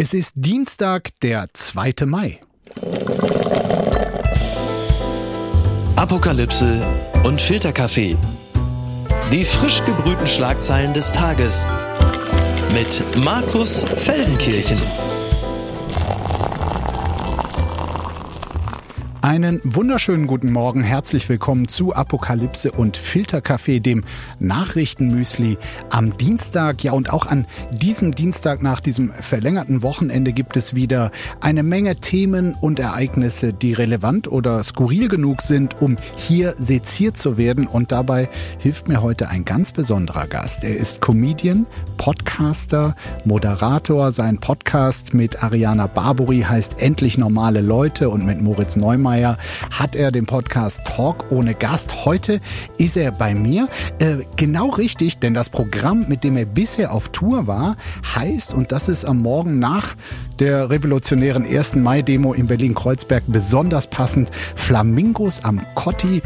Es ist Dienstag, der 2. Mai. Apokalypse und Filterkaffee. Die frisch gebrühten Schlagzeilen des Tages mit Markus Feldenkirchen. Einen wunderschönen guten Morgen, herzlich willkommen zu Apokalypse und Filterkaffee, dem Nachrichtenmüsli am Dienstag. Ja, und auch an diesem Dienstag nach diesem verlängerten Wochenende gibt es wieder eine Menge Themen und Ereignisse, die relevant oder skurril genug sind, um hier seziert zu werden. Und dabei hilft mir heute ein ganz besonderer Gast. Er ist Comedian, Podcaster, Moderator. Sein Podcast mit Ariana Barbori heißt Endlich normale Leute und mit Moritz Neumeier Brockmeier hat er den Podcast Talk ohne Gast. Heute ist er bei mir. Äh, genau richtig, denn das Programm, mit dem er bisher auf Tour war, heißt, und das ist am Morgen nach der revolutionären 1. Mai-Demo in Berlin-Kreuzberg besonders passend, Flamingos am Kotti.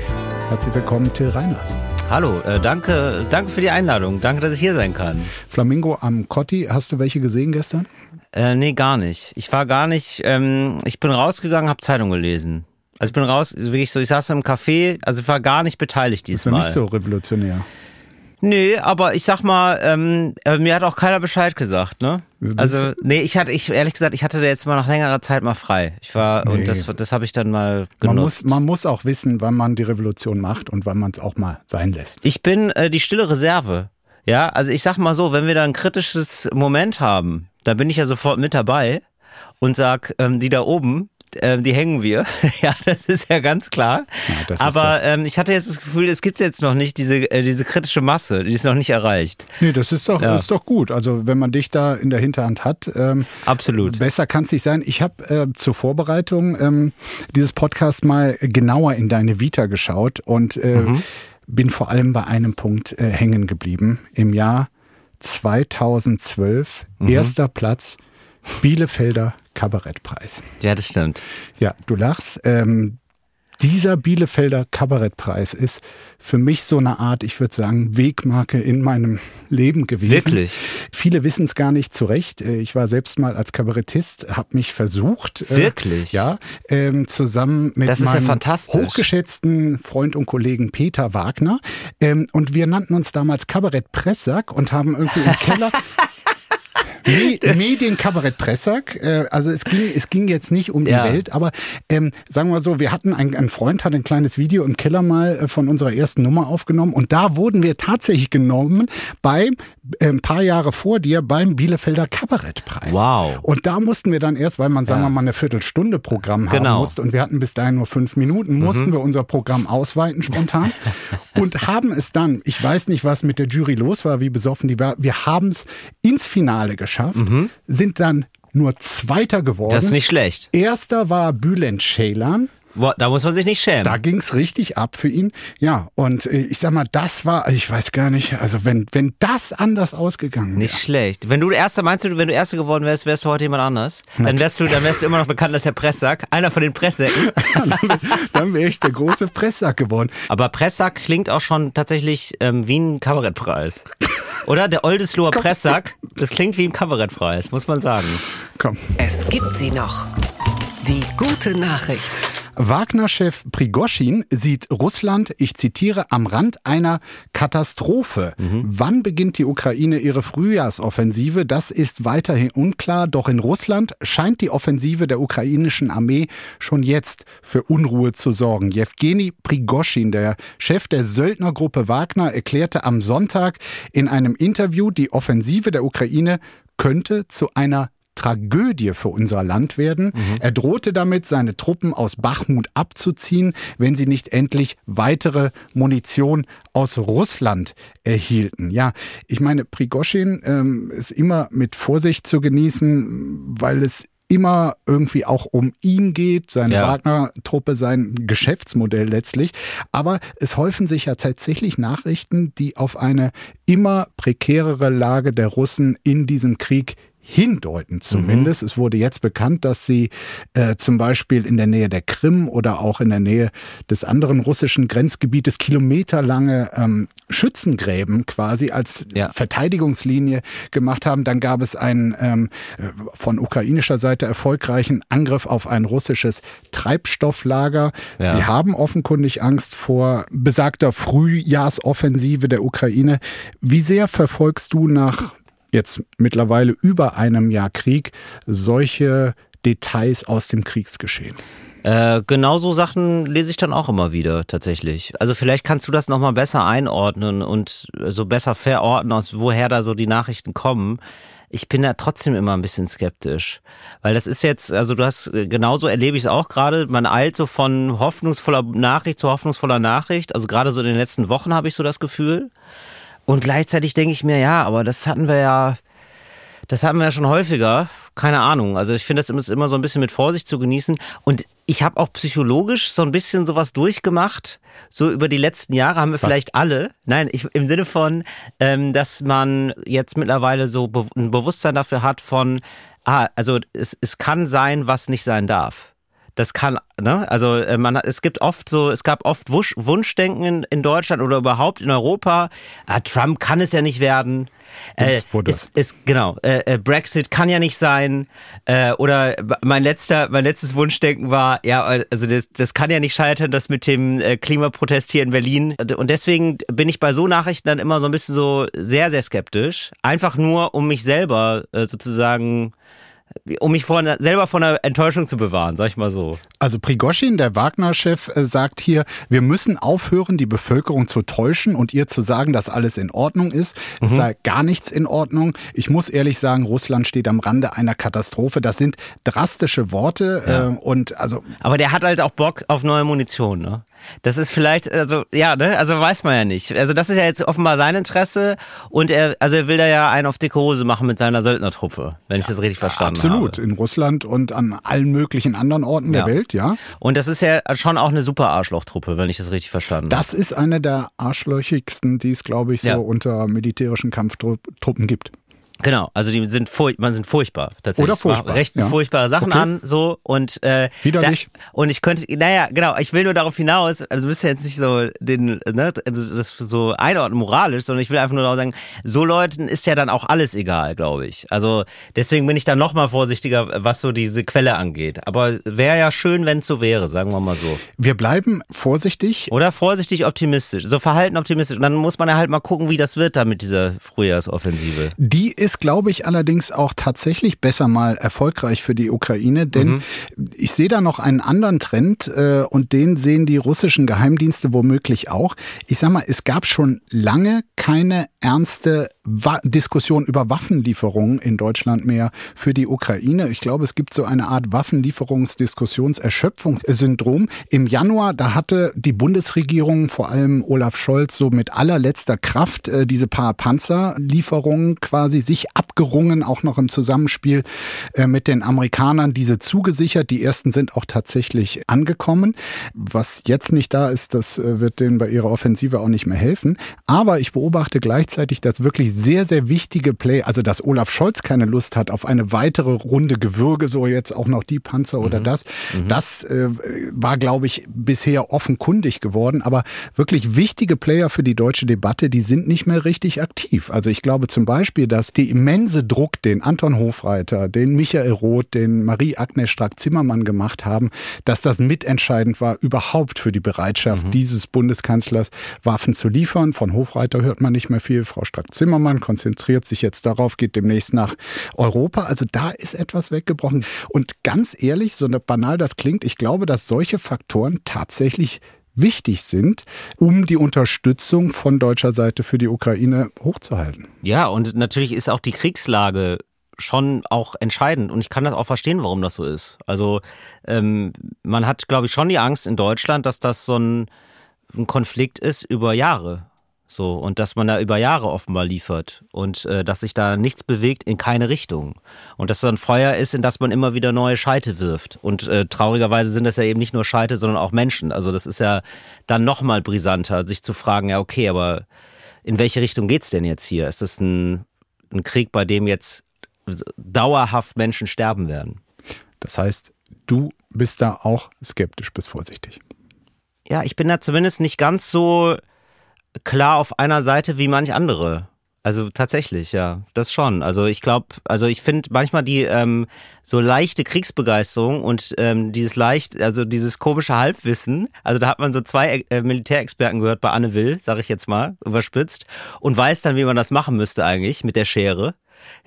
Herzlich willkommen, Till Reiners. Hallo, äh, danke, danke für die Einladung. Danke, dass ich hier sein kann. Flamingo am Kotti, hast du welche gesehen gestern? Äh, nee, gar nicht. Ich war gar nicht, ähm, ich bin rausgegangen, habe Zeitung gelesen. Also ich bin raus, wirklich so, ich saß im Café, also ich war gar nicht beteiligt diesmal. Das ist ja nicht so revolutionär. Nee, aber ich sag mal, ähm, äh, mir hat auch keiner Bescheid gesagt, ne? Also, nee, ich hatte, ich, ehrlich gesagt, ich hatte da jetzt mal nach längerer Zeit mal frei. Ich war, nee. und das, das habe ich dann mal genutzt. Man muss, man muss auch wissen, wann man die Revolution macht und wann man es auch mal sein lässt. Ich bin äh, die stille Reserve. Ja, also ich sag mal so, wenn wir da ein kritisches Moment haben, dann bin ich ja sofort mit dabei und sag, ähm, die da oben, äh, die hängen wir. ja, das ist ja ganz klar. Ja, Aber ähm, ich hatte jetzt das Gefühl, es gibt jetzt noch nicht diese, äh, diese kritische Masse, die ist noch nicht erreicht. Nee, das ist doch, ja. ist doch gut. Also wenn man dich da in der Hinterhand hat. Ähm, Absolut. Besser kann es nicht sein. Ich habe äh, zur Vorbereitung ähm, dieses Podcast mal genauer in deine Vita geschaut und äh, mhm. bin vor allem bei einem Punkt äh, hängen geblieben. Im Jahr 2012, mhm. erster Platz, Bielefelder Kabarettpreis. Ja, das stimmt. Ja, du lachst. Ähm, dieser Bielefelder Kabarettpreis ist für mich so eine Art, ich würde sagen, Wegmarke in meinem Leben gewesen. Wirklich? Viele wissen es gar nicht zurecht. Äh, ich war selbst mal als Kabarettist, habe mich versucht. Äh, Wirklich? Äh, ja, ähm, zusammen mit meinem ja hochgeschätzten Freund und Kollegen Peter Wagner. Ähm, und wir nannten uns damals Kabarett Pressack und haben irgendwie im Keller Medienkabarett Pressack. Äh, also es ging, es ging jetzt nicht um die ja. Welt, aber ähm, sagen wir so, wir hatten ein, ein Freund hat ein kleines Video im Keller mal äh, von unserer ersten Nummer aufgenommen und da wurden wir tatsächlich genommen bei ein paar Jahre vor dir beim Bielefelder Kabarettpreis. Wow. Und da mussten wir dann erst, weil man sagen wir mal eine Viertelstunde Programm haben genau. musste und wir hatten bis dahin nur fünf Minuten, mussten mhm. wir unser Programm ausweiten spontan und haben es dann, ich weiß nicht, was mit der Jury los war, wie besoffen die war, wir haben es ins Finale geschafft geschafft, mhm. sind dann nur Zweiter geworden. Das ist nicht schlecht. Erster war Bülent Ceylan. Da muss man sich nicht schämen. Da ging es richtig ab für ihn. Ja, und äh, ich sag mal, das war, ich weiß gar nicht, also wenn, wenn das anders ausgegangen wäre. Nicht schlecht. Wenn du Erster, meinst du, wenn du Erster geworden wärst, wärst du heute jemand anders? Dann wärst du, dann wärst du immer noch bekannt als der Presssack. Einer von den Presssäcken. dann wäre ich der große Presssack geworden. Aber Presssack klingt auch schon tatsächlich ähm, wie ein Kabarettpreis. Oder? Der Oldesloher Presssack. Das klingt wie ein Kabarettpreis, muss man sagen. Komm. Es gibt sie noch. Die gute Nachricht. Wagner-Chef Prigoschin sieht Russland, ich zitiere, am Rand einer Katastrophe. Mhm. Wann beginnt die Ukraine ihre Frühjahrsoffensive? Das ist weiterhin unklar. Doch in Russland scheint die Offensive der ukrainischen Armee schon jetzt für Unruhe zu sorgen. Jewgeni Prigoschin, der Chef der Söldnergruppe Wagner, erklärte am Sonntag in einem Interview, die Offensive der Ukraine könnte zu einer Tragödie für unser Land werden. Mhm. Er drohte damit, seine Truppen aus Bachmut abzuziehen, wenn sie nicht endlich weitere Munition aus Russland erhielten. Ja, ich meine, Prigoschin ähm, ist immer mit Vorsicht zu genießen, weil es immer irgendwie auch um ihn geht, seine ja. Wagner-Truppe, sein Geschäftsmodell letztlich. Aber es häufen sich ja tatsächlich Nachrichten, die auf eine immer prekärere Lage der Russen in diesem Krieg hindeuten zumindest. Mhm. Es wurde jetzt bekannt, dass sie äh, zum Beispiel in der Nähe der Krim oder auch in der Nähe des anderen russischen Grenzgebietes kilometerlange ähm, Schützengräben quasi als ja. Verteidigungslinie gemacht haben. Dann gab es einen ähm, von ukrainischer Seite erfolgreichen Angriff auf ein russisches Treibstofflager. Ja. Sie haben offenkundig Angst vor besagter Frühjahrsoffensive der Ukraine. Wie sehr verfolgst du nach jetzt mittlerweile über einem Jahr Krieg solche Details aus dem Kriegsgeschehen? Äh, genau so Sachen lese ich dann auch immer wieder tatsächlich. Also vielleicht kannst du das nochmal besser einordnen und so besser verorten, aus woher da so die Nachrichten kommen. Ich bin da trotzdem immer ein bisschen skeptisch. Weil das ist jetzt, also du hast, genauso erlebe ich es auch gerade, man eilt so von hoffnungsvoller Nachricht zu hoffnungsvoller Nachricht. Also gerade so in den letzten Wochen habe ich so das Gefühl. Und gleichzeitig denke ich mir, ja, aber das hatten wir ja, das hatten wir ja schon häufiger. Keine Ahnung. Also ich finde, das ist immer so ein bisschen mit Vorsicht zu genießen. Und ich habe auch psychologisch so ein bisschen sowas durchgemacht. So über die letzten Jahre haben wir Was? vielleicht alle. Nein, ich, im Sinne von, ähm, dass man jetzt mittlerweile so ein Bewusstsein dafür hat von, ah, also es, es kann sein, was nicht sein darf. Das kann, ne? Also äh, man hat, es gibt oft so, es gab oft Wusch, Wunschdenken in, in, Deutschland oder überhaupt in Europa. Ah, Trump kann es ja nicht werden. Äh, ist, ist, genau, äh, äh, Brexit kann ja nicht sein. Äh, oder mein letzter, mein letztes Wunschdenken war, ja, also das, das kann ja nicht scheitern, das mit dem äh, Klimaprotest hier in Berlin. Und deswegen bin ich bei so Nachrichten dann immer so ein bisschen so sehr, sehr skeptisch. Einfach nur, um mich selber sozusagen um mich vor, selber von einer Enttäuschung zu bewahren, sag ich mal so. Also Prigoschin, der Wagner-Chef, äh, sagt hier, wir müssen aufhören, die Bevölkerung zu täuschen und ihr zu sagen, dass alles in Ordnung ist. Mhm. Es sei gar nichts in Ordnung. Ich muss ehrlich sagen, Russland steht am Rande einer Katastrophe. Das sind drastische Worte ja. äh, und also. Aber der hat halt auch Bock auf neue Munition, ne? Das ist vielleicht, also ja, ne, also weiß man ja nicht. Also das ist ja jetzt offenbar sein Interesse und er, also er will da ja einen auf dicke Hose machen mit seiner Söldnertruppe, wenn ich das richtig verstanden absolut. habe. Absolut, in Russland und an allen möglichen anderen Orten ja. der Welt, ja. Und das ist ja schon auch eine super Arschlochtruppe, wenn ich das richtig verstanden habe. Das ist eine der arschlöchigsten, die es, glaube ich, so ja. unter militärischen Kampftruppen gibt. Genau, also die sind, furch man sind furchtbar tatsächlich. Oder furchtbar. Rechten ja. furchtbare Sachen okay. an, so und äh, Widerlich. Da, und ich könnte, naja, genau, ich will nur darauf hinaus, also du bist ja jetzt nicht so den, ne, das so einordnen moralisch, sondern ich will einfach nur darauf sagen, so Leuten ist ja dann auch alles egal, glaube ich. Also deswegen bin ich dann noch mal vorsichtiger, was so diese Quelle angeht. Aber wäre ja schön, wenn es so wäre, sagen wir mal so. Wir bleiben vorsichtig. Oder vorsichtig optimistisch, so verhalten optimistisch. Und dann muss man ja halt mal gucken, wie das wird da mit dieser Frühjahrsoffensive. Die ist ist, glaube ich, allerdings auch tatsächlich besser mal erfolgreich für die Ukraine, denn mhm. ich sehe da noch einen anderen Trend äh, und den sehen die russischen Geheimdienste womöglich auch. Ich sag mal, es gab schon lange keine ernste Wa Diskussion über Waffenlieferungen in Deutschland mehr für die Ukraine. Ich glaube, es gibt so eine Art Waffenlieferungsdiskussionserschöpfungssyndrom. Im Januar, da hatte die Bundesregierung, vor allem Olaf Scholz, so mit allerletzter Kraft äh, diese paar Panzerlieferungen quasi sich abgerungen, auch noch im Zusammenspiel äh, mit den Amerikanern, diese zugesichert. Die ersten sind auch tatsächlich angekommen. Was jetzt nicht da ist, das äh, wird denen bei ihrer Offensive auch nicht mehr helfen. Aber ich beobachte gleichzeitig, dass wirklich sehr, sehr wichtige Play, also dass Olaf Scholz keine Lust hat auf eine weitere Runde Gewürge, so jetzt auch noch die Panzer oder mhm. das, mhm. das äh, war, glaube ich, bisher offenkundig geworden. Aber wirklich wichtige Player für die deutsche Debatte, die sind nicht mehr richtig aktiv. Also ich glaube zum Beispiel, dass die immense Druck, den Anton Hofreiter, den Michael Roth, den Marie-Agnes Strack-Zimmermann gemacht haben, dass das mitentscheidend war überhaupt für die Bereitschaft mhm. dieses Bundeskanzlers, Waffen zu liefern. Von Hofreiter hört man nicht mehr viel. Frau Strack-Zimmermann Zimmermann konzentriert sich jetzt darauf, geht demnächst nach Europa. Also da ist etwas weggebrochen. Und ganz ehrlich, so banal das klingt, ich glaube, dass solche Faktoren tatsächlich wichtig sind, um die Unterstützung von deutscher Seite für die Ukraine hochzuhalten. Ja, und natürlich ist auch die Kriegslage schon auch entscheidend und ich kann das auch verstehen, warum das so ist. Also ähm, man hat, glaube ich, schon die Angst in Deutschland, dass das so ein, ein Konflikt ist über Jahre. So, und dass man da über Jahre offenbar liefert und äh, dass sich da nichts bewegt in keine Richtung. Und dass so ein Feuer ist, in das man immer wieder neue Scheite wirft. Und äh, traurigerweise sind das ja eben nicht nur Scheite, sondern auch Menschen. Also das ist ja dann nochmal brisanter, sich zu fragen, ja, okay, aber in welche Richtung geht's denn jetzt hier? Ist das ein, ein Krieg, bei dem jetzt dauerhaft Menschen sterben werden. Das heißt, du bist da auch skeptisch bis vorsichtig. Ja, ich bin da zumindest nicht ganz so klar auf einer Seite wie manch andere. Also tatsächlich, ja, das schon. Also ich glaube, also ich finde manchmal die ähm, so leichte Kriegsbegeisterung und ähm, dieses leicht, also dieses komische Halbwissen. Also da hat man so zwei äh, Militärexperten gehört bei Anne Will, sage ich jetzt mal, überspitzt und weiß dann, wie man das machen müsste eigentlich mit der Schere.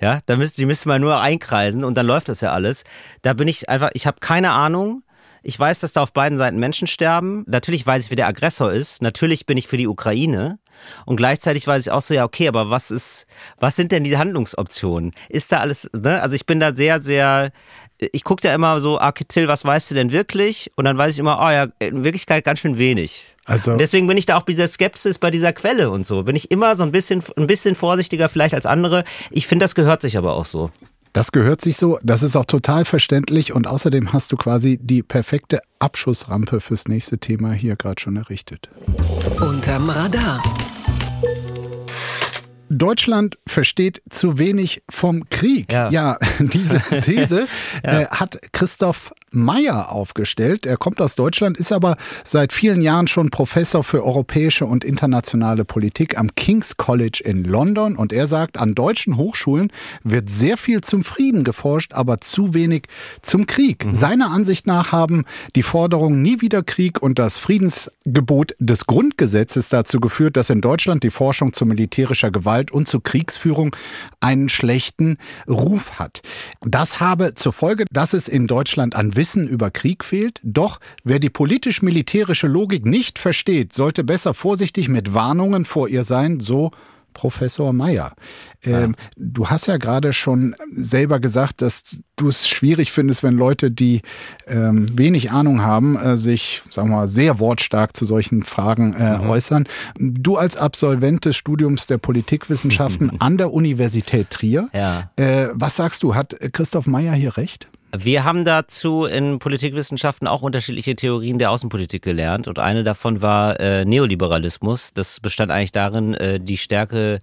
Ja, da müsste die müsste man nur einkreisen und dann läuft das ja alles. Da bin ich einfach, ich habe keine Ahnung. Ich weiß, dass da auf beiden Seiten Menschen sterben. Natürlich weiß ich, wer der Aggressor ist. Natürlich bin ich für die Ukraine. Und gleichzeitig weiß ich auch so, ja, okay, aber was ist, was sind denn die Handlungsoptionen? Ist da alles, ne? Also ich bin da sehr, sehr, ich gucke da immer so, ah, Till, was weißt du denn wirklich? Und dann weiß ich immer, oh ja, in Wirklichkeit ganz schön wenig. Also und deswegen bin ich da auch bei dieser Skepsis bei dieser Quelle und so. Bin ich immer so ein bisschen, ein bisschen vorsichtiger vielleicht als andere. Ich finde, das gehört sich aber auch so. Das gehört sich so, das ist auch total verständlich und außerdem hast du quasi die perfekte Abschussrampe fürs nächste Thema hier gerade schon errichtet. Unterm Radar. Deutschland versteht zu wenig vom Krieg. Ja, ja diese These ja. Äh, hat Christoph Meyer aufgestellt. Er kommt aus Deutschland, ist aber seit vielen Jahren schon Professor für europäische und internationale Politik am King's College in London. Und er sagt, an deutschen Hochschulen wird sehr viel zum Frieden geforscht, aber zu wenig zum Krieg. Mhm. Seiner Ansicht nach haben die Forderungen nie wieder Krieg und das Friedensgebot des Grundgesetzes dazu geführt, dass in Deutschland die Forschung zu militärischer Gewalt und zu Kriegsführung einen schlechten Ruf hat. Das habe zur Folge, dass es in Deutschland an Wissen über Krieg fehlt. Doch wer die politisch-militärische Logik nicht versteht, sollte besser vorsichtig mit Warnungen vor ihr sein, so Professor Meyer. Ähm, ja. Du hast ja gerade schon selber gesagt, dass du es schwierig findest, wenn Leute, die ähm, wenig Ahnung haben, äh, sich, sagen wir mal, sehr wortstark zu solchen Fragen äh, mhm. äußern. Du als Absolvent des Studiums der Politikwissenschaften an der Universität Trier, ja. äh, was sagst du, hat Christoph Meyer hier recht? Wir haben dazu in Politikwissenschaften auch unterschiedliche Theorien der Außenpolitik gelernt und eine davon war äh, Neoliberalismus. Das bestand eigentlich darin, äh, die Stärke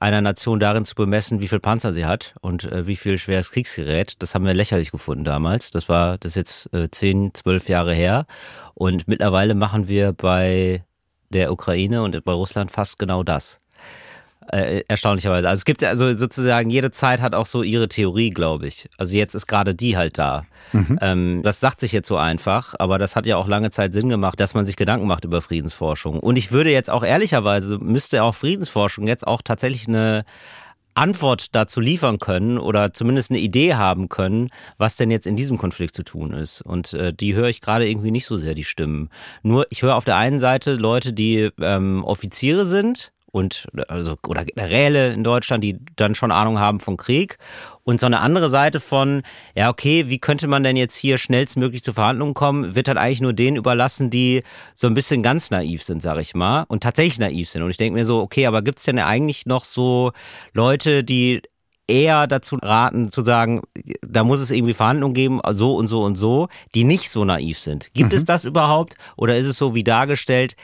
einer Nation darin zu bemessen, wie viel Panzer sie hat und äh, wie viel schweres Kriegsgerät. Das haben wir lächerlich gefunden damals. Das war das jetzt äh, zehn, zwölf Jahre her und mittlerweile machen wir bei der Ukraine und bei Russland fast genau das. Äh, erstaunlicherweise. Also es gibt ja also sozusagen, jede Zeit hat auch so ihre Theorie, glaube ich. Also jetzt ist gerade die halt da. Mhm. Ähm, das sagt sich jetzt so einfach, aber das hat ja auch lange Zeit Sinn gemacht, dass man sich Gedanken macht über Friedensforschung. Und ich würde jetzt auch ehrlicherweise, müsste auch Friedensforschung jetzt auch tatsächlich eine Antwort dazu liefern können oder zumindest eine Idee haben können, was denn jetzt in diesem Konflikt zu tun ist. Und äh, die höre ich gerade irgendwie nicht so sehr, die Stimmen. Nur ich höre auf der einen Seite Leute, die ähm, Offiziere sind und also oder Generäle in Deutschland, die dann schon Ahnung haben von Krieg und so eine andere Seite von ja okay, wie könnte man denn jetzt hier schnellstmöglich zu Verhandlungen kommen, wird halt eigentlich nur denen überlassen, die so ein bisschen ganz naiv sind, sage ich mal, und tatsächlich naiv sind und ich denke mir so, okay, aber gibt es denn eigentlich noch so Leute, die eher dazu raten zu sagen, da muss es irgendwie Verhandlungen geben, so und so und so, die nicht so naiv sind. Gibt mhm. es das überhaupt oder ist es so wie dargestellt,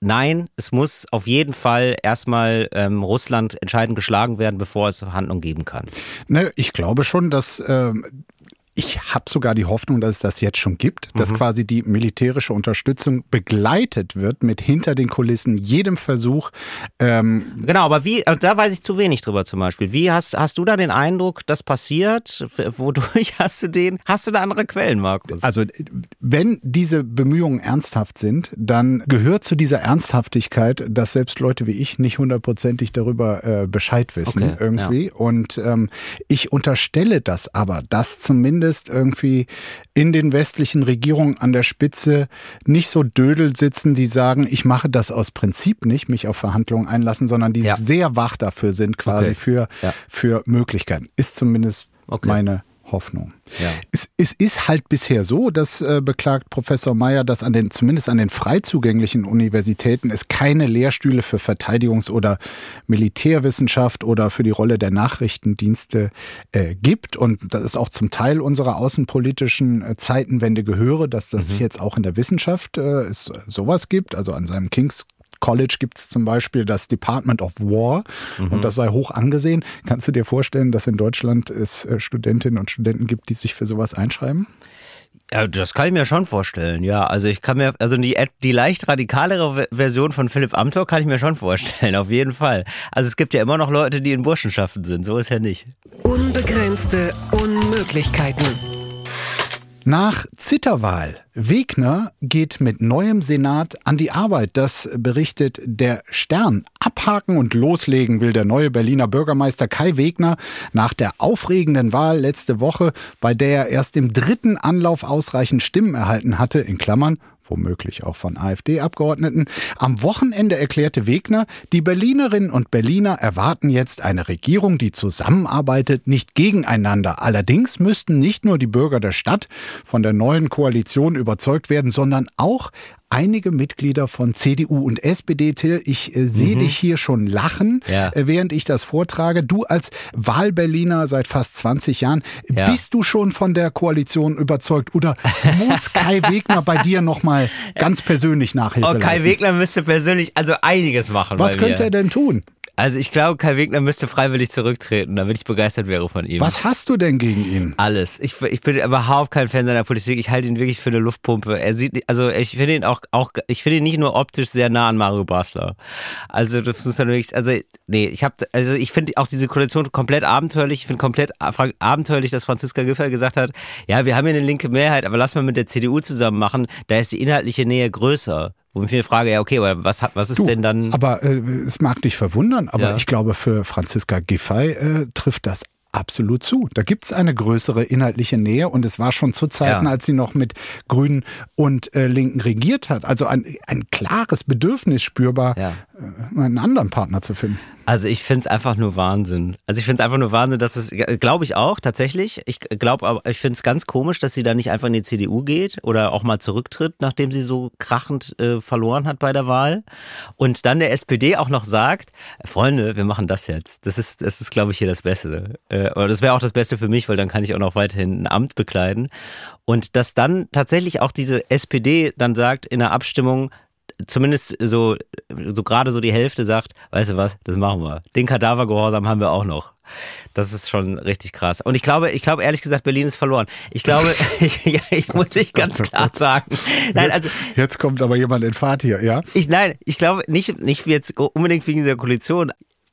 Nein, es muss auf jeden Fall erstmal ähm, Russland entscheidend geschlagen werden, bevor es Verhandlungen geben kann. Ne, ich glaube schon, dass ähm, ich habe sogar die Hoffnung, dass es das jetzt schon gibt, dass mhm. quasi die militärische Unterstützung begleitet wird mit hinter den Kulissen jedem Versuch. Ähm genau, aber wie, da weiß ich zu wenig drüber zum Beispiel. Wie hast, hast du da den Eindruck, das passiert? Wodurch hast du den? Hast du da andere Quellen, Markus? Also, wenn diese Bemühungen ernsthaft sind, dann gehört zu dieser Ernsthaftigkeit, dass selbst Leute wie ich nicht hundertprozentig darüber äh, Bescheid wissen okay, irgendwie. Ja. Und ähm, ich unterstelle das aber, dass zumindest zumindest irgendwie in den westlichen Regierungen an der Spitze nicht so Dödel sitzen, die sagen, ich mache das aus Prinzip nicht, mich auf Verhandlungen einlassen, sondern die ja. sehr wach dafür sind, quasi okay. für, ja. für Möglichkeiten. Ist zumindest okay. meine Hoffnung. Ja. Es, es, ist halt bisher so, dass äh, beklagt Professor Meyer, dass an den, zumindest an den frei zugänglichen Universitäten es keine Lehrstühle für Verteidigungs- oder Militärwissenschaft oder für die Rolle der Nachrichtendienste äh, gibt. Und das ist auch zum Teil unserer außenpolitischen äh, Zeitenwende gehöre, dass das mhm. jetzt auch in der Wissenschaft äh, es sowas gibt. Also an seinem Kings College gibt es zum Beispiel das Department of War und das sei hoch angesehen. Kannst du dir vorstellen, dass in Deutschland es äh, Studentinnen und Studenten gibt, die sich für sowas einschreiben? Ja, das kann ich mir schon vorstellen, ja. Also ich kann mir, also die, die leicht radikalere Ve- Version von Philipp Amthor kann ich mir schon vorstellen, auf jeden Fall. Also es gibt ja immer noch Leute, die in Burschenschaften sind, so ist ja nicht. Unbegrenzte Unmöglichkeiten. Nach Zitterwahl. Wegner geht mit neuem Senat an die Arbeit. Das berichtet der Stern. Abhaken und loslegen will der neue Berliner Bürgermeister Kai Wegner nach der aufregenden Wahl letzte Woche, bei der er erst im dritten Anlauf ausreichend Stimmen erhalten hatte, in Klammern womöglich auch von AfD-Abgeordneten. Am Wochenende erklärte Wegner, die Berlinerinnen und Berliner erwarten jetzt eine Regierung, die zusammenarbeitet, nicht gegeneinander. Allerdings müssten nicht nur die Bürger der Stadt von der neuen Koalition überzeugt werden, sondern auch einige Mitglieder von CDU und SPD. Till, ich äh, sehe dich hier schon lachen, Ja. äh, während ich das vortrage. Du als Wahlberliner seit fast 20 Jahren, Ja. bist du schon von der Koalition überzeugt oder muss Kai Wegner bei dir nochmal ganz persönlich Nachhilfe Oh, Kai leisten? Wegner müsste persönlich also einiges machen. Was könnte er denn tun? Also ich glaube, Kai Wegner müsste freiwillig zurücktreten, damit ich begeistert wäre von ihm. Was hast du denn gegen ihn? Alles. Ich, ich bin überhaupt kein Fan seiner Politik. Ich halte ihn wirklich für eine Luftpumpe. Er sieht, also ich finde ihn auch, auch, ich finde ihn nicht nur optisch sehr nah an Mario Basler. Also das muss dann wirklich, also nee, ich habe, also ich finde auch diese Koalition komplett abenteuerlich. Ich finde komplett ab- abenteuerlich, dass Franziska Giffey gesagt hat, ja, wir haben hier eine linke Mehrheit, aber lass mal mit der CDU zusammen machen. Da ist die inhaltliche Nähe größer. Wo ich mir frage, ja, okay, aber was hat, was ist Du, denn dann? Aber äh, es mag dich verwundern, aber Ja. ich glaube, für Franziska Giffey äh, trifft das absolut zu. Da gibt es eine größere inhaltliche Nähe und es war schon zu Zeiten, Ja. als sie noch mit Grünen und äh, Linken regiert hat. Also ein, ein klares Bedürfnis spürbar, Ja. Äh, einen anderen Partner zu finden. Also ich finde es einfach nur Wahnsinn. Also ich finde es einfach nur Wahnsinn, dass es, glaube ich auch tatsächlich. Ich glaube aber, ich finde es ganz komisch, dass sie da nicht einfach in die CDU geht oder auch mal zurücktritt, nachdem sie so krachend äh, verloren hat bei der Wahl. Und dann der SPD auch noch sagt, Freunde, wir machen das jetzt. Das ist, das ist glaube ich hier das Beste. Äh, oder das wäre auch das Beste für mich, weil dann kann ich auch noch weiterhin ein Amt bekleiden. Und dass dann tatsächlich auch diese SPD dann sagt in der Abstimmung, zumindest so, so gerade so die Hälfte sagt, weißt du was, das machen wir. Den Kadavergehorsam haben wir auch noch. Das ist schon richtig krass. Und ich glaube, ich glaube ehrlich gesagt, Berlin ist verloren. Ich glaube, ich, ja, ich muss ich ganz klar sagen. Nein, also Jetzt kommt aber jemand in Fahrt hier, ja? ich, nein, ich glaube nicht, nicht jetzt unbedingt wegen dieser Koalition.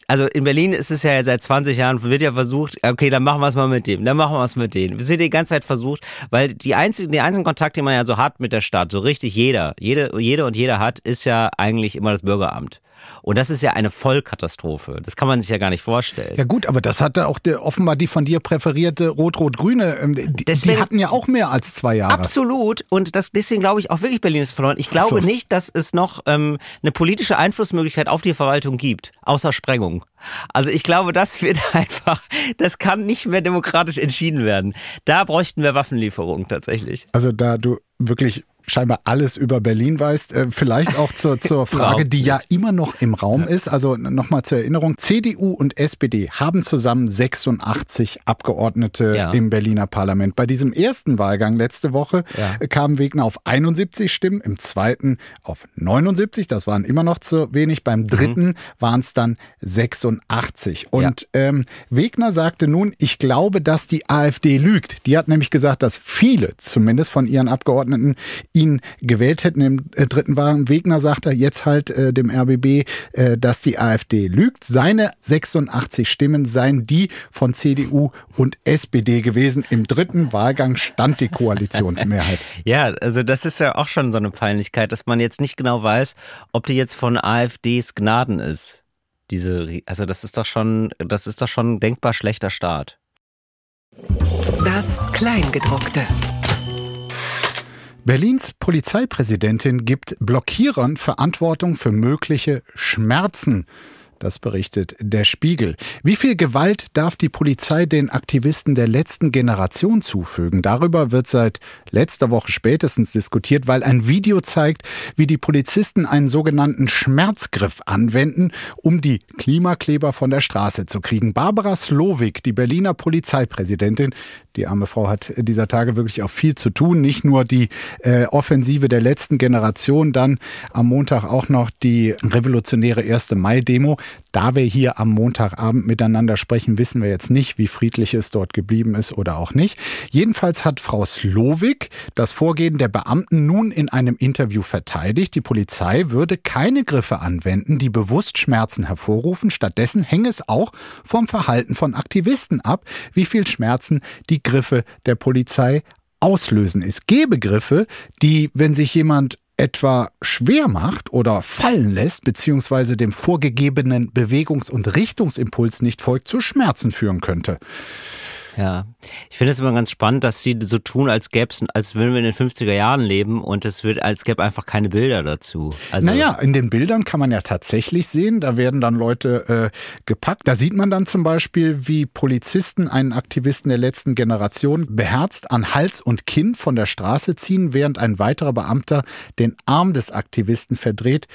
Also in Berlin ist es ja seit 20 Jahren, wird ja versucht, okay, dann machen wir es mal mit dem, dann machen wir es mit denen. Es wird die ganze Zeit versucht, weil die einzigen, die einzigen Kontakt, den man ja so hat mit der Stadt, so richtig jeder, jede, jede und jeder hat, ist ja eigentlich immer das Bürgeramt. Und das ist ja eine Vollkatastrophe. Das kann man sich ja gar nicht vorstellen. Ja gut, aber das hatte auch der, offenbar die von dir präferierte Rot-Rot-Grüne. ähm, Die, die hatten ja auch mehr als zwei Jahre. Absolut. Und das, deswegen glaube ich auch wirklich, Berlin ist verloren. Ich glaube so. nicht, dass es noch ähm, eine politische Einflussmöglichkeit auf die Verwaltung gibt, außer Sprengung. Also ich glaube, das wird einfach, das kann nicht mehr demokratisch entschieden werden. Da bräuchten wir Waffenlieferungen tatsächlich. Also da du wirklich scheinbar alles über Berlin weißt, äh, vielleicht auch zur, zur Frage, die ja immer noch im Raum ist. Also nochmal zur Erinnerung, CDU und SPD haben zusammen 86 Abgeordnete Ja. im Berliner Parlament. Bei diesem ersten Wahlgang letzte Woche Ja. äh, kam Wegner auf 71 Stimmen, im zweiten auf 79, das waren immer noch zu wenig, beim Mhm. dritten waren es dann 86. Und ähm, Wegner sagte nun, ich glaube, dass die AfD lügt. Die hat nämlich gesagt, dass viele zumindest von ihren Abgeordneten ihn gewählt hätten im äh, dritten Wahlgang. Wegner sagte jetzt halt äh, dem RBB, äh, dass die AfD lügt. Seine 86 Stimmen seien die von CDU und SPD gewesen. Im dritten Wahlgang stand die Koalitionsmehrheit. Ja, also das ist ja auch schon so eine Peinlichkeit, dass man jetzt nicht genau weiß, ob die jetzt von AfDs Gnaden ist. Diese, also das ist doch schon, das ist doch schon ein denkbar schlechter Start. Das Kleingedruckte. Berlins Polizeipräsidentin gibt Blockierern Verantwortung für mögliche Schmerzen. Das berichtet der Spiegel. Wie viel Gewalt darf die Polizei den Aktivisten der letzten Generation zufügen? Darüber wird seit letzter Woche spätestens diskutiert, weil ein Video zeigt, wie die Polizisten einen sogenannten Schmerzgriff anwenden, um die Klimakleber von der Straße zu kriegen. Barbara Slowik, die Berliner Polizeipräsidentin, Die arme Frau hat dieser Tage wirklich auch viel zu tun. Nicht nur die äh, Offensive der letzten Generation, dann am Montag auch noch die revolutionäre 1. Mai-Demo. Da wir hier am Montagabend miteinander sprechen, wissen wir jetzt nicht, wie friedlich es dort geblieben ist oder auch nicht. Jedenfalls hat Frau Slowik das Vorgehen der Beamten nun in einem Interview verteidigt. Die Polizei würde keine Griffe anwenden, die bewusst Schmerzen hervorrufen. Stattdessen hänge es auch vom Verhalten von Aktivisten ab, wie viel Schmerzen die Griffe der Polizei auslösen. Es gäbe Griffe, die, wenn sich jemand etwa schwer macht oder fallen lässt, beziehungsweise dem vorgegebenen Bewegungs- und Richtungsimpuls nicht folgt, zu Schmerzen führen könnte. Ja, ich finde es immer ganz spannend, dass sie so tun, als gäbe es, als würden wir in den 50er Jahren leben und es wird, als gäbe einfach keine Bilder dazu. Also naja, in den Bildern kann man ja tatsächlich sehen, da werden dann Leute äh, gepackt. Da sieht man dann zum Beispiel, wie Polizisten einen Aktivisten der letzten Generation beherzt an Hals und Kinn von der Straße ziehen, während ein weiterer Beamter den Arm des Aktivisten verdreht,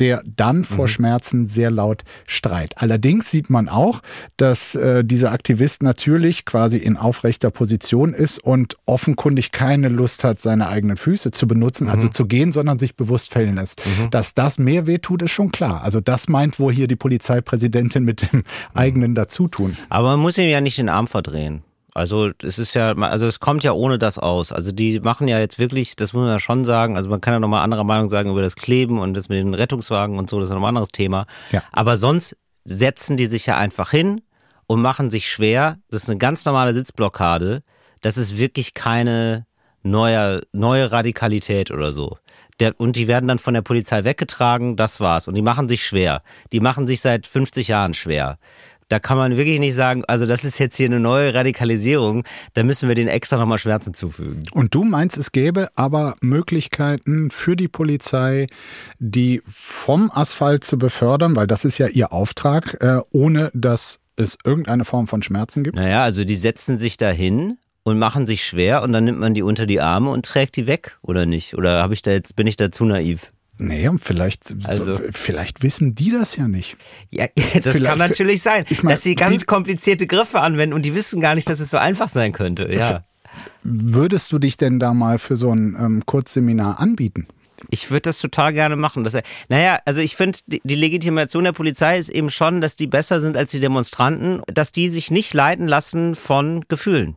der dann vor mhm. Schmerzen sehr laut streit. Allerdings sieht man auch, dass äh, dieser Aktivist natürlich quasi in aufrechter Position ist und offenkundig keine Lust hat, seine eigenen Füße zu benutzen, also mhm. also zu gehen, sondern sich bewusst fällen lässt. Mhm. Dass das mehr wehtut, ist schon klar. Also das meint wohl hier die Polizeipräsidentin mit dem mhm. eigenen Dazutun. Aber man muss ihm ja nicht den Arm verdrehen. Also es ist ja, also es kommt ja ohne das aus. Also die machen ja jetzt wirklich, das muss man ja schon sagen, also man kann ja nochmal anderer Meinung sagen über das Kleben und das mit den Rettungswagen und so, das ist nochmal ein anderes Thema. Ja. Aber sonst setzen die sich ja einfach hin und machen sich schwer. Das ist eine ganz normale Sitzblockade. Das ist wirklich keine neue, neue Radikalität oder so. Der, und die werden dann von der Polizei weggetragen, das war's. Und die machen sich schwer. Die machen sich seit 50 Jahren schwer. Da kann man wirklich nicht sagen, also das ist jetzt hier eine neue Radikalisierung, da müssen wir den extra nochmal Schmerzen zufügen. Und du meinst, es gäbe aber Möglichkeiten für die Polizei, die vom Asphalt zu befördern, weil das ist ja ihr Auftrag, äh, ohne dass es irgendeine Form von Schmerzen gibt? Naja, also die setzen sich dahin und machen sich schwer und dann nimmt man die unter die Arme und trägt die weg, oder nicht? Oder habe ich da jetzt, bin ich da zu naiv? Nee, und vielleicht, also, so, vielleicht wissen die das ja nicht. Ja, das vielleicht, kann natürlich sein, ich mein, dass sie ganz komplizierte Griffe anwenden und die wissen gar nicht, dass es so einfach sein könnte. Ja. Würdest du dich denn da mal für so ein ähm, Kurzseminar anbieten? Ich würde das total gerne machen. Dass er, naja, also ich finde, die, die Legitimation der Polizei ist eben schon, dass die besser sind als die Demonstranten, dass die sich nicht leiten lassen von Gefühlen.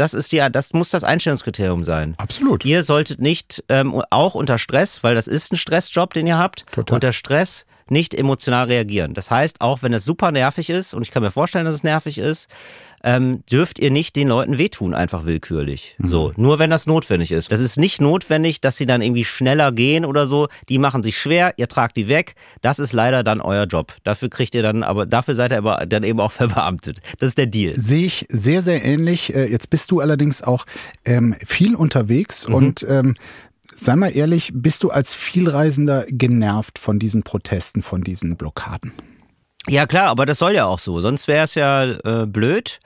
Das ist ja, das muss das Einstellungskriterium sein. Absolut. Ihr solltet nicht ähm, auch unter Stress, weil das ist ein Stressjob, den ihr habt, Total. unter Stress nicht emotional reagieren. Das heißt, auch wenn es super nervig ist, und ich kann mir vorstellen, dass es nervig ist, ähm, dürft ihr nicht den Leuten wehtun, einfach willkürlich. Mhm. So, nur wenn das notwendig ist. Das ist nicht notwendig, dass sie dann irgendwie schneller gehen oder so. Die machen sich schwer, ihr tragt die weg. Das ist leider dann euer Job. Dafür kriegt ihr dann, aber dafür seid ihr aber dann eben auch verbeamtet. Das ist der Deal. Sehe ich sehr, sehr ähnlich. Äh, jetzt bist du allerdings auch ähm, viel unterwegs mhm. und ähm, Sei mal ehrlich, bist du als Vielreisender genervt von diesen Protesten, von diesen Blockaden? Ja klar, aber das soll ja auch so. Sonst wäre es ja äh, blöd.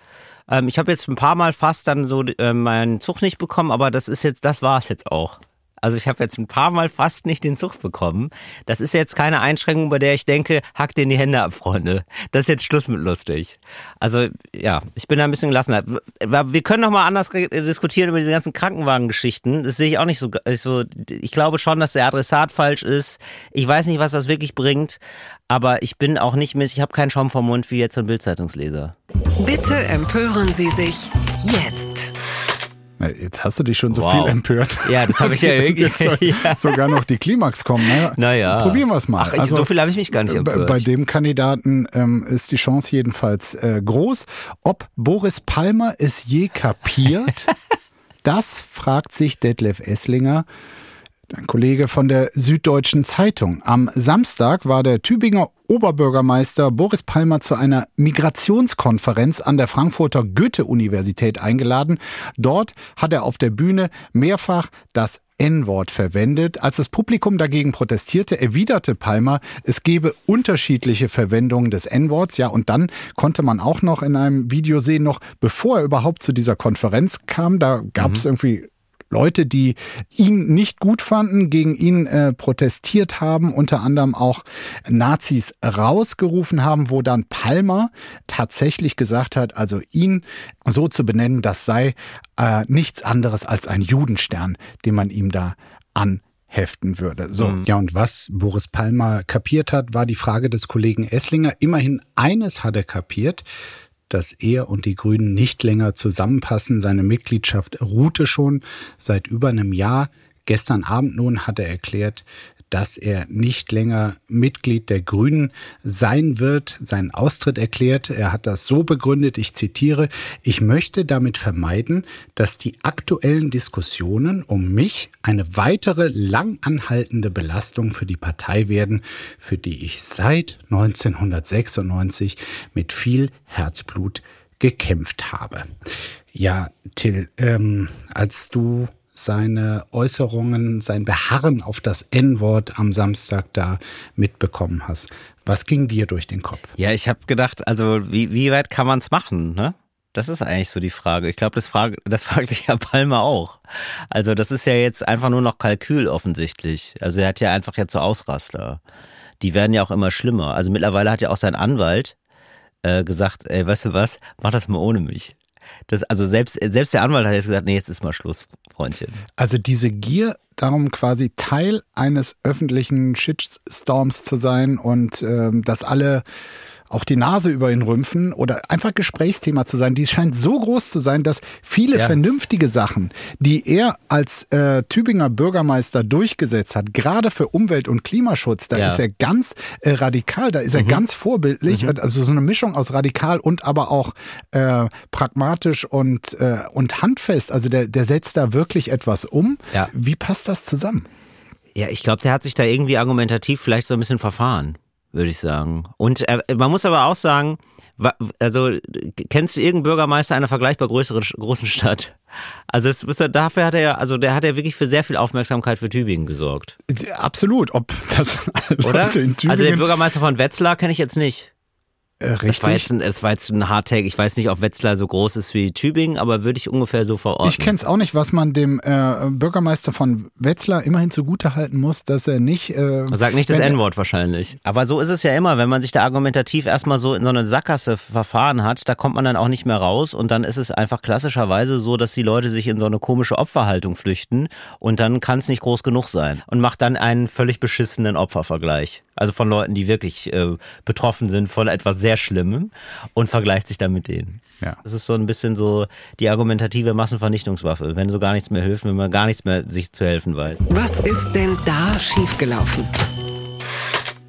Ähm, ich habe jetzt ein paar Mal fast dann so äh, meinen Zug nicht bekommen, aber das ist jetzt, das war es jetzt auch. Also ich habe jetzt ein paar Mal fast nicht den Zug bekommen. Das ist jetzt keine Einschränkung, bei der ich denke, hackt in die Hände ab, Freunde. Das ist jetzt Schluss mit lustig. Also ja, ich bin da ein bisschen gelassener. Wir können noch mal anders diskutieren über diese ganzen Krankenwagengeschichten. Das sehe ich auch nicht so, so. Ich glaube schon, dass der Adressat falsch ist. Ich weiß nicht, was das wirklich bringt. Aber ich bin auch nicht mit, ich habe keinen Schaum vom Mund wie jetzt ein Bildzeitungsleser. Bitte empören Sie sich jetzt. Jetzt hast du dich schon so wow. viel empört. Ja, das habe ich ja irgendwie. soll ja. sogar noch die Klimax kommen. Ne? Naja. Probieren wir es mal. Ach, ich, also, so viel habe ich mich gar nicht empört. Bei dem Kandidaten ähm, ist die Chance jedenfalls äh, groß. Ob Boris Palmer es je kapiert, das fragt sich Detlef Esslinger. Ein Kollege von der Süddeutschen Zeitung. Am Samstag war der Tübinger Oberbürgermeister Boris Palmer zu einer Migrationskonferenz an der Frankfurter Goethe-Universität eingeladen. Dort hat er auf der Bühne mehrfach das N-Wort verwendet. Als das Publikum dagegen protestierte, erwiderte Palmer, es gebe unterschiedliche Verwendungen des N-Worts. Ja, und dann konnte man auch noch in einem Video sehen, noch bevor er überhaupt zu dieser Konferenz kam, da gab es mhm. irgendwie Leute, die ihn nicht gut fanden, gegen ihn äh, protestiert haben, unter anderem auch Nazis rausgerufen haben, wo dann Palmer tatsächlich gesagt hat, also ihn so zu benennen, das sei äh, nichts anderes als ein Judenstern, den man ihm da anheften würde. So. Mhm. Ja, und was Boris Palmer kapiert hat, war die Frage des Kollegen Esslinger. Immerhin eines hat er kapiert dass er und die Grünen nicht länger zusammenpassen. Seine Mitgliedschaft ruhte schon seit über einem Jahr. Gestern Abend nun hat er erklärt, dass er nicht länger Mitglied der Grünen sein wird, seinen Austritt erklärt. Er hat das so begründet, ich zitiere, ich möchte damit vermeiden, dass die aktuellen Diskussionen um mich eine weitere langanhaltende Belastung für die Partei werden, für die ich seit 1996 mit viel Herzblut gekämpft habe. Ja, Till, ähm, als du seine Äußerungen, sein Beharren auf das N-Wort am Samstag da mitbekommen hast. Was ging dir durch den Kopf? Ja, ich habe gedacht, also wie, wie weit kann man es machen, ne? Das ist eigentlich so die Frage. Ich glaube, das, frage, das fragt sich Herr Palmer auch. Also das ist ja jetzt einfach nur noch Kalkül offensichtlich. Also er hat ja einfach jetzt so Ausraster. Die werden ja auch immer schlimmer. Also mittlerweile hat ja auch sein Anwalt äh, gesagt, ey, weißt du was, mach das mal ohne mich. Das, also selbst, selbst der Anwalt hat jetzt gesagt, nee, jetzt ist mal Schluss, Freundchen. Also diese Gier darum, quasi Teil eines öffentlichen Shitstorms zu sein und ähm, dass alle auch die Nase über ihn rümpfen oder einfach Gesprächsthema zu sein. Die scheint so groß zu sein, dass viele ja. vernünftige Sachen, die er als äh, Tübinger Bürgermeister durchgesetzt hat, gerade für Umwelt- und Klimaschutz, da ja. ist er ganz äh, radikal, da ist er mhm. ganz vorbildlich. Mhm. Also so eine Mischung aus radikal und aber auch äh, pragmatisch und, äh, und handfest. Also der, der setzt da wirklich etwas um. Ja. Wie passt das zusammen? Ja, ich glaube, der hat sich da irgendwie argumentativ vielleicht so ein bisschen verfahren würde ich sagen. Und äh, man muss aber auch sagen, also kennst du irgendeinen Bürgermeister einer vergleichbar größeren großen Stadt? Also es, dafür hat er ja, also der hat ja wirklich für sehr viel Aufmerksamkeit für Tübingen gesorgt. Absolut, ob das oder? Also der Bürgermeister von Wetzlar kenne ich jetzt nicht. Äh, richtig. Es war, jetzt ein, es war jetzt ein Hardtake. Ich weiß nicht, ob Wetzlar so groß ist wie Tübingen, aber würde ich ungefähr so verorten. Ich kenne es auch nicht, was man dem äh, Bürgermeister von Wetzlar immerhin zugutehalten muss, dass er nicht. Äh, Sag nicht das N-Wort wahrscheinlich. Aber so ist es ja immer, wenn man sich da argumentativ erstmal so in so eine Sackgasse verfahren hat, da kommt man dann auch nicht mehr raus und dann ist es einfach klassischerweise so, dass die Leute sich in so eine komische Opferhaltung flüchten und dann kann es nicht groß genug sein und macht dann einen völlig beschissenen Opfervergleich. Also von Leuten, die wirklich äh, betroffen sind von etwas sehr Schlimmem und vergleicht sich dann mit denen. Ja. Das ist so ein bisschen so die argumentative Massenvernichtungswaffe, wenn so gar nichts mehr hilft, wenn man gar nichts mehr sich zu helfen weiß. Was ist denn da schiefgelaufen?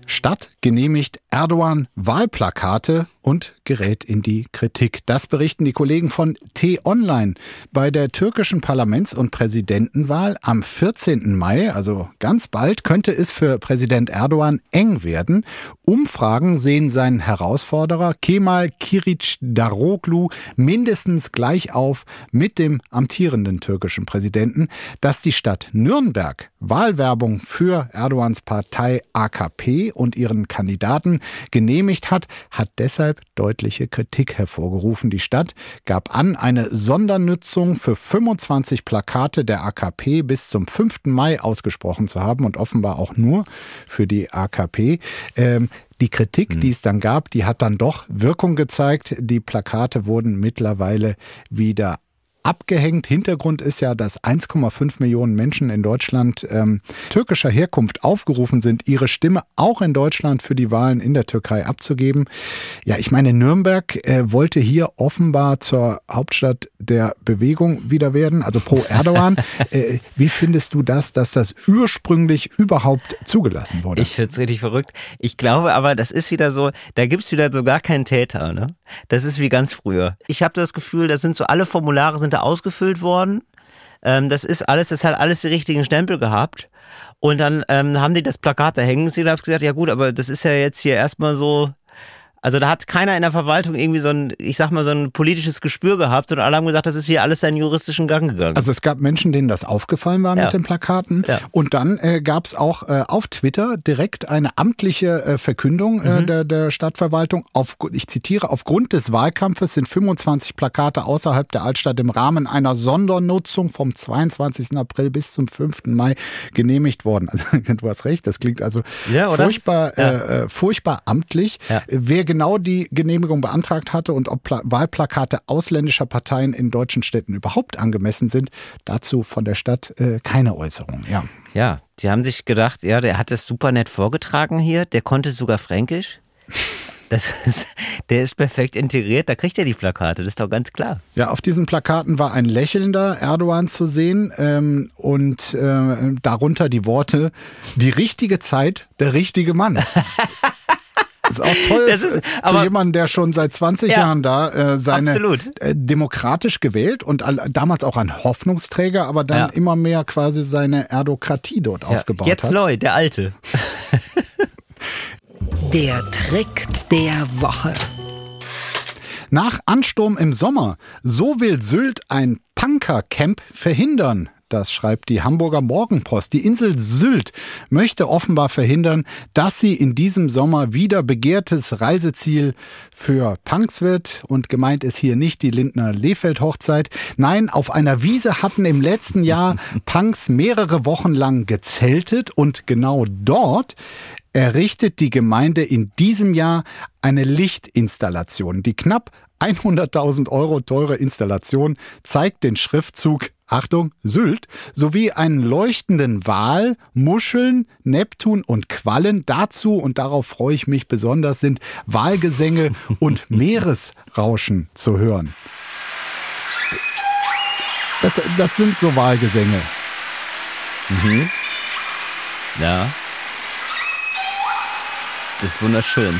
Stadt genehmigt Erdogan Wahlplakate und gerät in die Kritik. Das berichten die Kollegen von T-Online. Bei der türkischen Parlaments- und Präsidentenwahl am 14. Mai, also ganz bald, könnte es für Präsident Erdogan eng werden. Umfragen sehen seinen Herausforderer Kemal Kiric Daroglu mindestens gleich auf mit dem amtierenden türkischen Präsidenten. Dass die Stadt Nürnberg Wahlwerbung für Erdogans Partei AKP und ihren Kandidaten genehmigt hat, hat deshalb deutliche Kritik hervorgerufen. Die Stadt gab an, eine Sondernützung für 25 Plakate der AKP bis zum 5. Mai ausgesprochen zu haben und offenbar auch nur für die AKP. Ähm, die Kritik, mhm. die es dann gab, die hat dann doch Wirkung gezeigt. Die Plakate wurden mittlerweile wieder abgehängt. Hintergrund ist ja, dass 1,5 Millionen Menschen in Deutschland ähm, türkischer Herkunft aufgerufen sind, ihre Stimme auch in Deutschland für die Wahlen in der Türkei abzugeben. Ja, ich meine, Nürnberg äh, wollte hier offenbar zur Hauptstadt der Bewegung wieder werden, also pro Erdogan. äh, wie findest du das, dass das ursprünglich überhaupt zugelassen wurde? Ich finde es richtig verrückt. Ich glaube aber, das ist wieder so, da gibt es wieder so gar keinen Täter. Ne? Das ist wie ganz früher. Ich habe das Gefühl, das sind so alle Formulare sind Dokumente ausgefüllt worden. Ähm, das ist alles, das hat alles die richtigen Stempel gehabt. Und dann ähm, haben die das Plakat da hängen und haben gesagt, ja gut, aber das ist ja jetzt hier erstmal so, Also da hat keiner in der Verwaltung irgendwie so ein, ich sag mal, so ein politisches Gespür gehabt und alle haben gesagt, das ist hier alles seinen juristischen Gang gegangen. Also es gab Menschen, denen das aufgefallen war Ja. mit den Plakaten. Ja. Und dann äh, gab es auch äh, auf Twitter direkt eine amtliche äh, Verkündung äh, Mhm. der, der Stadtverwaltung. Auf, ich zitiere, aufgrund des Wahlkampfes sind 25 Plakate außerhalb der Altstadt im Rahmen einer Sondernutzung vom 22. April bis zum 5. Mai genehmigt worden. Also du hast recht, das klingt also Ja, furchtbar, äh, äh, furchtbar amtlich. Wer genau die Genehmigung beantragt hatte und ob Pla Wahlplakate ausländischer Parteien in deutschen Städten überhaupt angemessen sind, dazu von der Stadt äh, keine Äußerung. Ja. ja, die haben sich gedacht, ja, der hat es super nett vorgetragen hier, der konnte sogar Fränkisch. Das ist, der ist perfekt integriert, da kriegt er die Plakate, das ist doch ganz klar. Ja, auf diesen Plakaten war ein lächelnder Erdogan zu sehen ähm, und äh, darunter die Worte, die richtige Zeit, der richtige Mann. Das ist auch toll Das ist- für aber- jemanden, der schon seit 20 Ja, Jahren da äh, seine absolut. Äh, demokratisch gewählt und all, damals auch ein Hoffnungsträger, aber dann Ja. immer mehr quasi seine Erdokratie dort Ja. aufgebaut Jetzt hat. Lloyd, der Alte. Der Trick der Woche. Nach Ansturm im Sommer, so will Sylt ein Punkercamp verhindern. Das schreibt die Hamburger Morgenpost. Die Insel Sylt möchte offenbar verhindern, dass sie in diesem Sommer wieder begehrtes Reiseziel für Punks wird. Und gemeint ist hier nicht die Lindner Lehfeld-Hochzeit. Nein, auf einer Wiese hatten im letzten Jahr Punks mehrere Wochen lang gezeltet und genau dort errichtet die Gemeinde in diesem Jahr eine Lichtinstallation. Die knapp 100.000 Euro teure Installation zeigt den Schriftzug Achtung, Sylt, sowie einen leuchtenden Wal, Muscheln, Neptun und Quallen. Dazu, und darauf freue ich mich besonders, sind Walgesänge und Meeresrauschen zu hören. Das, das sind so Wahlgesänge. Ja. Das ist wunderschön.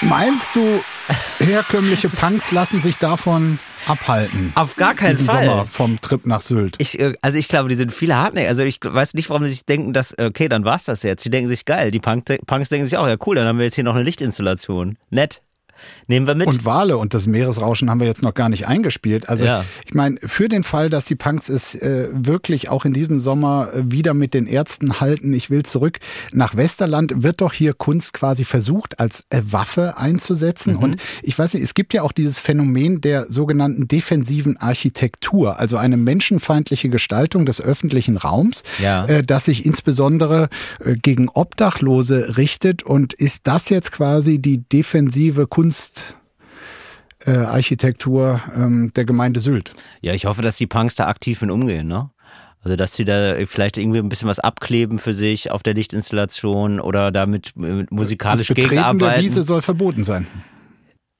Meinst du, herkömmliche Punks lassen sich davon abhalten? Auf gar keinen diesen Fall. Sommer vom Trip nach Sylt. Ich, äh, also ich glaube, die sind viele hartnäckig. Also ich weiß nicht, warum sie sich denken, dass, okay, dann war's das jetzt. Die denken sich, geil. Die Punk Punks denken sich auch, ja cool, dann haben wir jetzt hier noch eine Lichtinstallation. Nett. Nehmen wir mit. Und Wale und das Meeresrauschen haben wir jetzt noch gar nicht eingespielt. Also Ja. ich meine, für den Fall, dass die Punks es äh, wirklich auch in diesem Sommer äh, wieder mit den Ärzten halten, ich will zurück nach Westerland, wird doch hier Kunst quasi versucht als äh, Waffe einzusetzen. Mhm. Und ich weiß nicht, es gibt ja auch dieses Phänomen der sogenannten defensiven Architektur, also eine menschenfeindliche Gestaltung des öffentlichen Raums, Ja. äh, das sich insbesondere äh, gegen Obdachlose richtet. Und ist das jetzt quasi die defensive Kunst? Äh, Architektur ähm, der Gemeinde Sylt. Ja, ich hoffe, dass die Punks da aktiv mit umgehen, ne? Also, dass sie da vielleicht irgendwie ein bisschen was abkleben für sich auf der Lichtinstallation oder damit Das musikalisch Betreten der gegenarbeiten. Wiese soll verboten sein.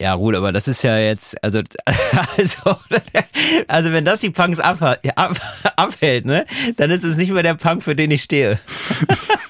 Ja, gut, aber das ist ja jetzt, also, also, also wenn das die Punks ab, ab, abhält, ne, dann ist es nicht mehr der Punk, für den ich stehe.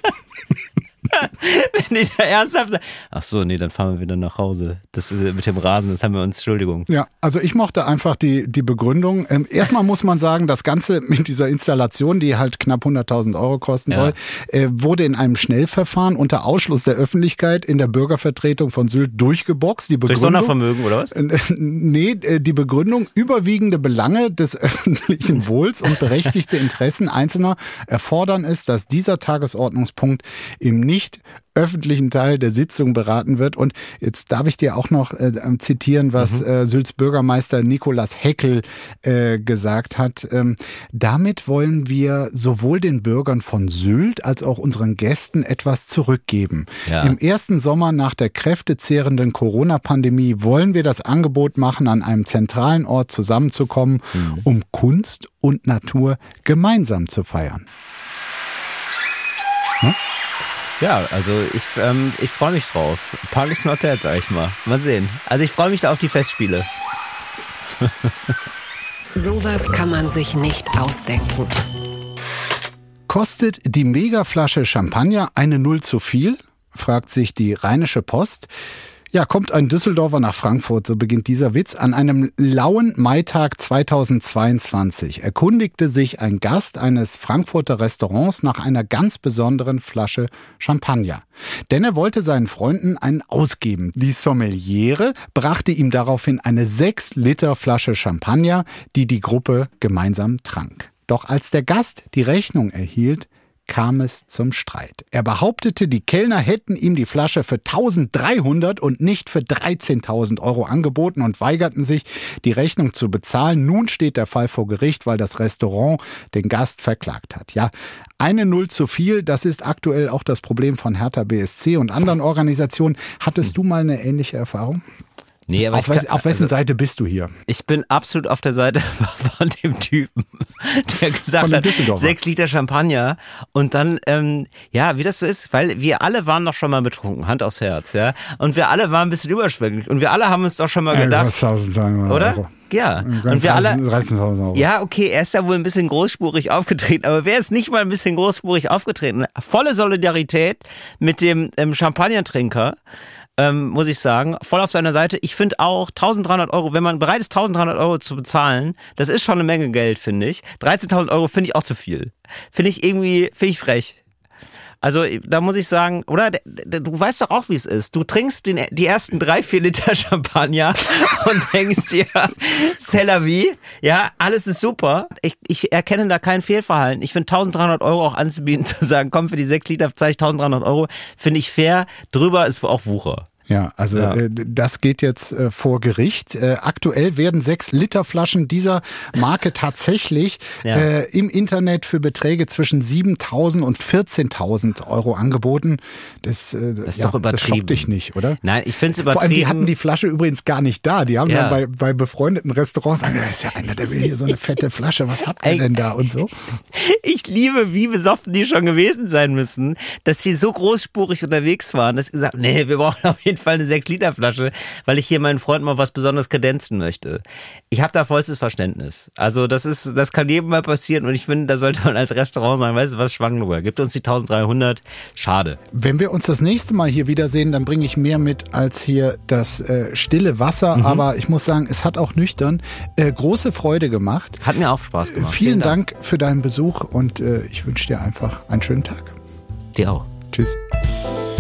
wenn die da ernsthaft sagen, ach so, nee, dann fahren wir wieder nach Hause. Das ist mit dem Rasen, das haben wir uns, Entschuldigung. Ja, also ich mochte einfach die, die Begründung. Ähm, erstmal muss man sagen, das Ganze mit dieser Installation, die halt knapp 100.000 Euro kosten Ja. soll, äh, wurde in einem Schnellverfahren unter Ausschluss der Öffentlichkeit in der Bürgervertretung von Sylt durchgeboxt. Die Durch Sondervermögen, oder was? Äh, Nee, äh, die Begründung überwiegende Belange des öffentlichen Wohls und berechtigte Interessen Einzelner erfordern es, dass dieser Tagesordnungspunkt im nicht öffentlichen Teil der Sitzung beraten wird. Und jetzt darf ich dir auch noch äh, zitieren, was äh, Sylts Bürgermeister Nikolas Heckel äh, gesagt hat. Ähm, damit wollen wir sowohl den Bürgern von Sylt als auch unseren Gästen etwas zurückgeben. Ja. Im ersten Sommer nach der kräftezehrenden Corona-Pandemie wollen wir das Angebot machen, an einem zentralen Ort zusammenzukommen, um Kunst und Natur gemeinsam zu feiern. Ja, also ich, ähm, ich freue mich drauf. Punk is not dead, sag ich mal. Mal sehen. Also ich freue mich da auf die Festspiele. Sowas kann man sich nicht ausdenken. Kostet die Megaflasche Champagner eine Null zu viel? fragt sich die Rheinische Post. Ja, kommt ein Düsseldorfer nach Frankfurt, so beginnt dieser Witz. An einem lauen Maitag 2022 erkundigte sich ein Gast eines Frankfurter Restaurants nach einer ganz besonderen Flasche Champagner. Denn er wollte seinen Freunden einen ausgeben. Die Sommeliere brachte ihm daraufhin eine 6 Liter Flasche Champagner, die die Gruppe gemeinsam trank. Doch als der Gast die Rechnung erhielt, kam es zum Streit. Er behauptete, die Kellner hätten ihm die Flasche für 1300 und nicht für 13.000 Euro angeboten und weigerten sich, die Rechnung zu bezahlen. Nun steht der Fall vor Gericht, weil das Restaurant den Gast verklagt hat. Ja, eine Null zu viel, das ist aktuell auch das Problem von Hertha BSC und anderen Organisationen. Hattest du mal eine ähnliche Erfahrung? Nee, aber auf, wes kann, auf wessen also, Seite bist du hier? Ich bin absolut auf der Seite von dem Typen, der gesagt hat, sechs Liter Champagner und dann, ähm, ja, wie das so ist, weil wir alle waren doch schon mal betrunken, Hand aufs Herz, ja, und wir alle waren ein bisschen überschwänglich und wir alle haben uns doch schon mal gedacht, Euro. oder? Ja, und wir alle, ja, okay, er ist ja wohl ein bisschen großspurig aufgetreten, aber wer ist nicht mal ein bisschen großspurig aufgetreten? Volle Solidarität mit dem ähm, Champagnertrinker ähm, muss ich sagen, voll auf seiner Seite. Ich finde auch 1300 Euro, wenn man bereit ist, 1300 Euro zu bezahlen, das ist schon eine Menge Geld, finde ich. 13.000 Euro finde ich auch zu viel. Finde ich irgendwie, finde ich frech. Also da muss ich sagen, oder du weißt doch auch, wie es ist. Du trinkst den, die ersten drei, vier Liter Champagner und denkst dir, c'est la vie, ja, alles ist super. Ich, ich erkenne da kein Fehlverhalten. Ich finde 1300 Euro auch anzubieten, zu sagen, komm, für die sechs Liter zahle ich 1300 Euro, finde ich fair. Drüber ist auch Wucher. Ja, also ja. Äh, das geht jetzt äh, vor Gericht. Äh, aktuell werden sechs Liter Flaschen dieser Marke tatsächlich ja. äh, im Internet für Beträge zwischen 7.000 und 14.000 Euro angeboten. Das, äh, das ist ja, doch übertrieben. Das dich nicht, oder? Nein, ich finde es übertrieben. Vor allem, die hatten die Flasche übrigens gar nicht da. Die haben ja. dann bei, bei befreundeten Restaurants gesagt, das ist ja einer, der will hier so eine fette Flasche. Was habt ihr denn da und so? Ich liebe, wie besoffen die schon gewesen sein müssen, dass sie so großspurig unterwegs waren, dass sie gesagt nee, wir brauchen auf jeden jeden Fall eine 6-Liter-Flasche, weil ich hier meinen Freunden mal was Besonderes kredenzen möchte. Ich habe da vollstes Verständnis. Also das ist, das kann jedem mal passieren und ich finde, da sollte man als Restaurant sagen, weißt du was, Schwangenuhr, gibt uns die 1300, schade. Wenn wir uns das nächste Mal hier wiedersehen, dann bringe ich mehr mit als hier das äh, stille Wasser, mhm. aber ich muss sagen, es hat auch nüchtern äh, große Freude gemacht. Hat mir auch Spaß gemacht. Äh, vielen, vielen Dank. Dank. für deinen Besuch und äh, ich wünsche dir einfach einen schönen Tag. Dir auch. Tschüss.